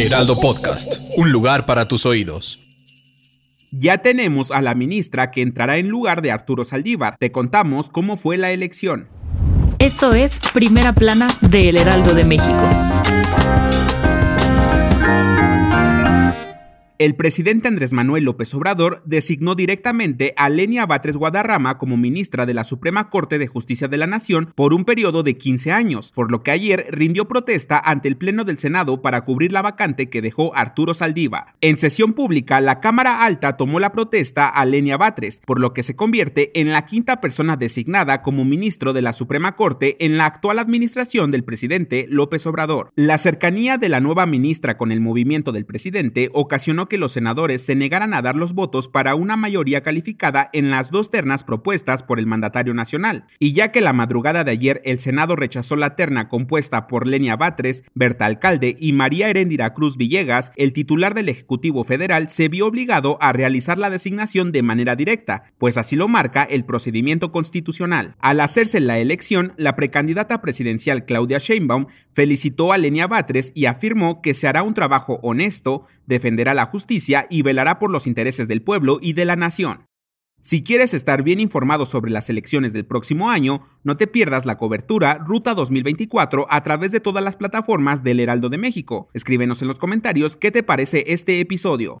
Heraldo Podcast, un lugar para tus oídos. Ya tenemos a la ministra que entrará en lugar de Arturo Saldívar. Te contamos cómo fue la elección. Esto es Primera Plana de El Heraldo de México. El presidente Andrés Manuel López Obrador designó directamente a Lenia Batres Guadarrama como ministra de la Suprema Corte de Justicia de la Nación por un periodo de 15 años, por lo que ayer rindió protesta ante el Pleno del Senado para cubrir la vacante que dejó Arturo Saldívar. En sesión pública, la Cámara Alta tomó la protesta a Lenia Batres, por lo que se convierte en la quinta persona designada como ministro de la Suprema Corte en la actual administración del presidente López Obrador. La cercanía de la nueva ministra con el movimiento del presidente ocasionó que los senadores se negaran a dar los votos para una mayoría calificada en las dos ternas propuestas por el mandatario nacional. Y ya que la madrugada de ayer el Senado rechazó la terna compuesta por Lenia Batres, Berta Alcalde y María Heréndira Cruz Villegas, el titular del Ejecutivo Federal se vio obligado a realizar la designación de manera directa, pues así lo marca el procedimiento constitucional. Al hacerse la elección, la precandidata presidencial Claudia Sheinbaum felicitó a Lenia Batres y afirmó que se hará un trabajo honesto, defenderá la justicia y velará por los intereses del pueblo y de la nación. Si quieres estar bien informado sobre las elecciones del próximo año, no te pierdas la cobertura Ruta 2024 a través de todas las plataformas del Heraldo de México. Escríbenos en los comentarios qué te parece este episodio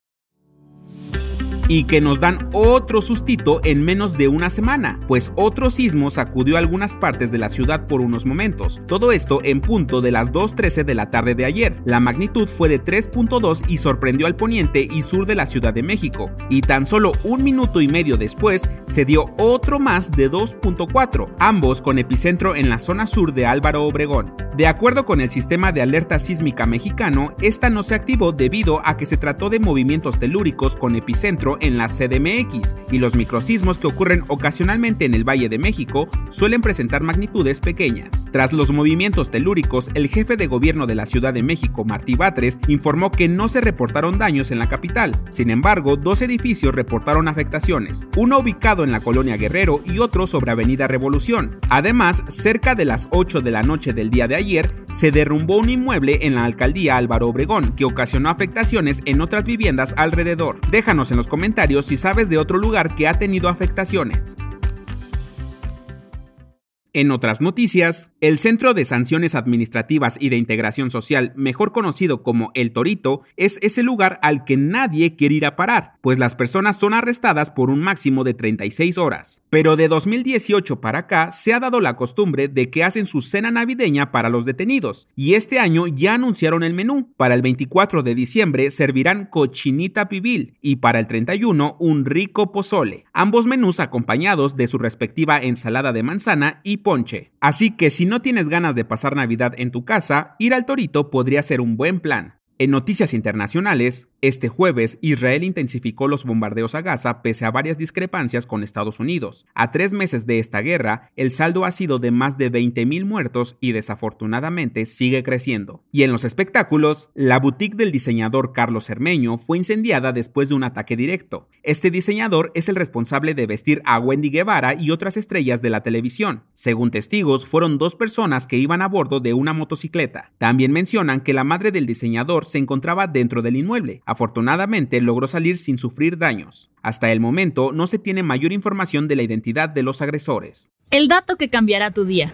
y que nos dan otro sustito en menos de una semana, pues otro sismo sacudió algunas partes de la ciudad por unos momentos. Todo esto en punto de las 2.13 de la tarde de ayer. La magnitud fue de 3.2 y sorprendió al poniente y sur de la Ciudad de México. Y tan solo un minuto y medio después se dio otro más de 2.4, ambos con epicentro en la zona sur de Álvaro Obregón. De acuerdo con el sistema de alerta sísmica mexicano, esta no se activó debido a que se trató de movimientos telúricos con epicentro en la CDMX y los microsismos que ocurren ocasionalmente en el Valle de México suelen presentar magnitudes pequeñas. Tras los movimientos telúricos, el jefe de gobierno de la Ciudad de México, Martí Batres, informó que no se reportaron daños en la capital. Sin embargo, dos edificios reportaron afectaciones, uno ubicado en la colonia Guerrero y otro sobre Avenida Revolución. Además, cerca de las 8 de la noche del día de ayer, se derrumbó un inmueble en la alcaldía Álvaro Obregón, que ocasionó afectaciones en otras viviendas alrededor. Déjanos en los si sabes de otro lugar que ha tenido afectaciones. En otras noticias, el Centro de Sanciones Administrativas y de Integración Social, mejor conocido como El Torito, es ese lugar al que nadie quiere ir a parar, pues las personas son arrestadas por un máximo de 36 horas. Pero de 2018 para acá se ha dado la costumbre de que hacen su cena navideña para los detenidos, y este año ya anunciaron el menú. Para el 24 de diciembre servirán cochinita pibil y para el 31 un rico pozole, ambos menús acompañados de su respectiva ensalada de manzana y ponche. Así que si no tienes ganas de pasar Navidad en tu casa, ir al Torito podría ser un buen plan. En noticias internacionales, este jueves, Israel intensificó los bombardeos a Gaza pese a varias discrepancias con Estados Unidos. A tres meses de esta guerra, el saldo ha sido de más de 20.000 muertos y desafortunadamente sigue creciendo. Y en los espectáculos, la boutique del diseñador Carlos Hermeño fue incendiada después de un ataque directo. Este diseñador es el responsable de vestir a Wendy Guevara y otras estrellas de la televisión. Según testigos, fueron dos personas que iban a bordo de una motocicleta. También mencionan que la madre del diseñador se encontraba dentro del inmueble. Afortunadamente logró salir sin sufrir daños. Hasta el momento no se tiene mayor información de la identidad de los agresores. El dato que cambiará tu día.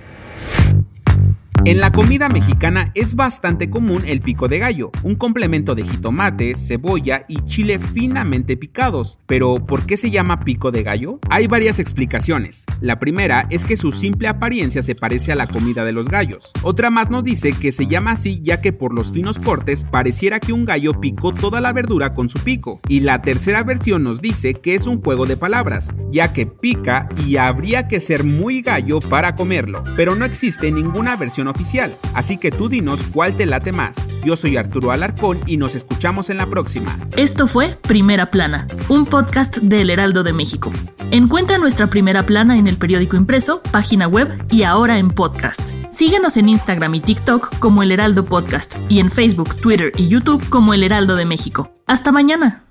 En la comida mexicana es bastante común el pico de gallo, un complemento de jitomate, cebolla y chile finamente picados. Pero, ¿por qué se llama pico de gallo? Hay varias explicaciones. La primera es que su simple apariencia se parece a la comida de los gallos. Otra más nos dice que se llama así ya que por los finos cortes pareciera que un gallo picó toda la verdura con su pico. Y la tercera versión nos dice que es un juego de palabras, ya que pica y habría que ser muy gallo para comerlo. Pero no existe ninguna versión oficial, así que tú dinos cuál te late más. Yo soy Arturo Alarcón y nos escuchamos en la próxima. Esto fue Primera Plana, un podcast del Heraldo de México. Encuentra nuestra Primera Plana en el periódico impreso, página web y ahora en podcast. Síguenos en Instagram y TikTok como El Heraldo Podcast y en Facebook, Twitter y YouTube como El Heraldo de México. Hasta mañana.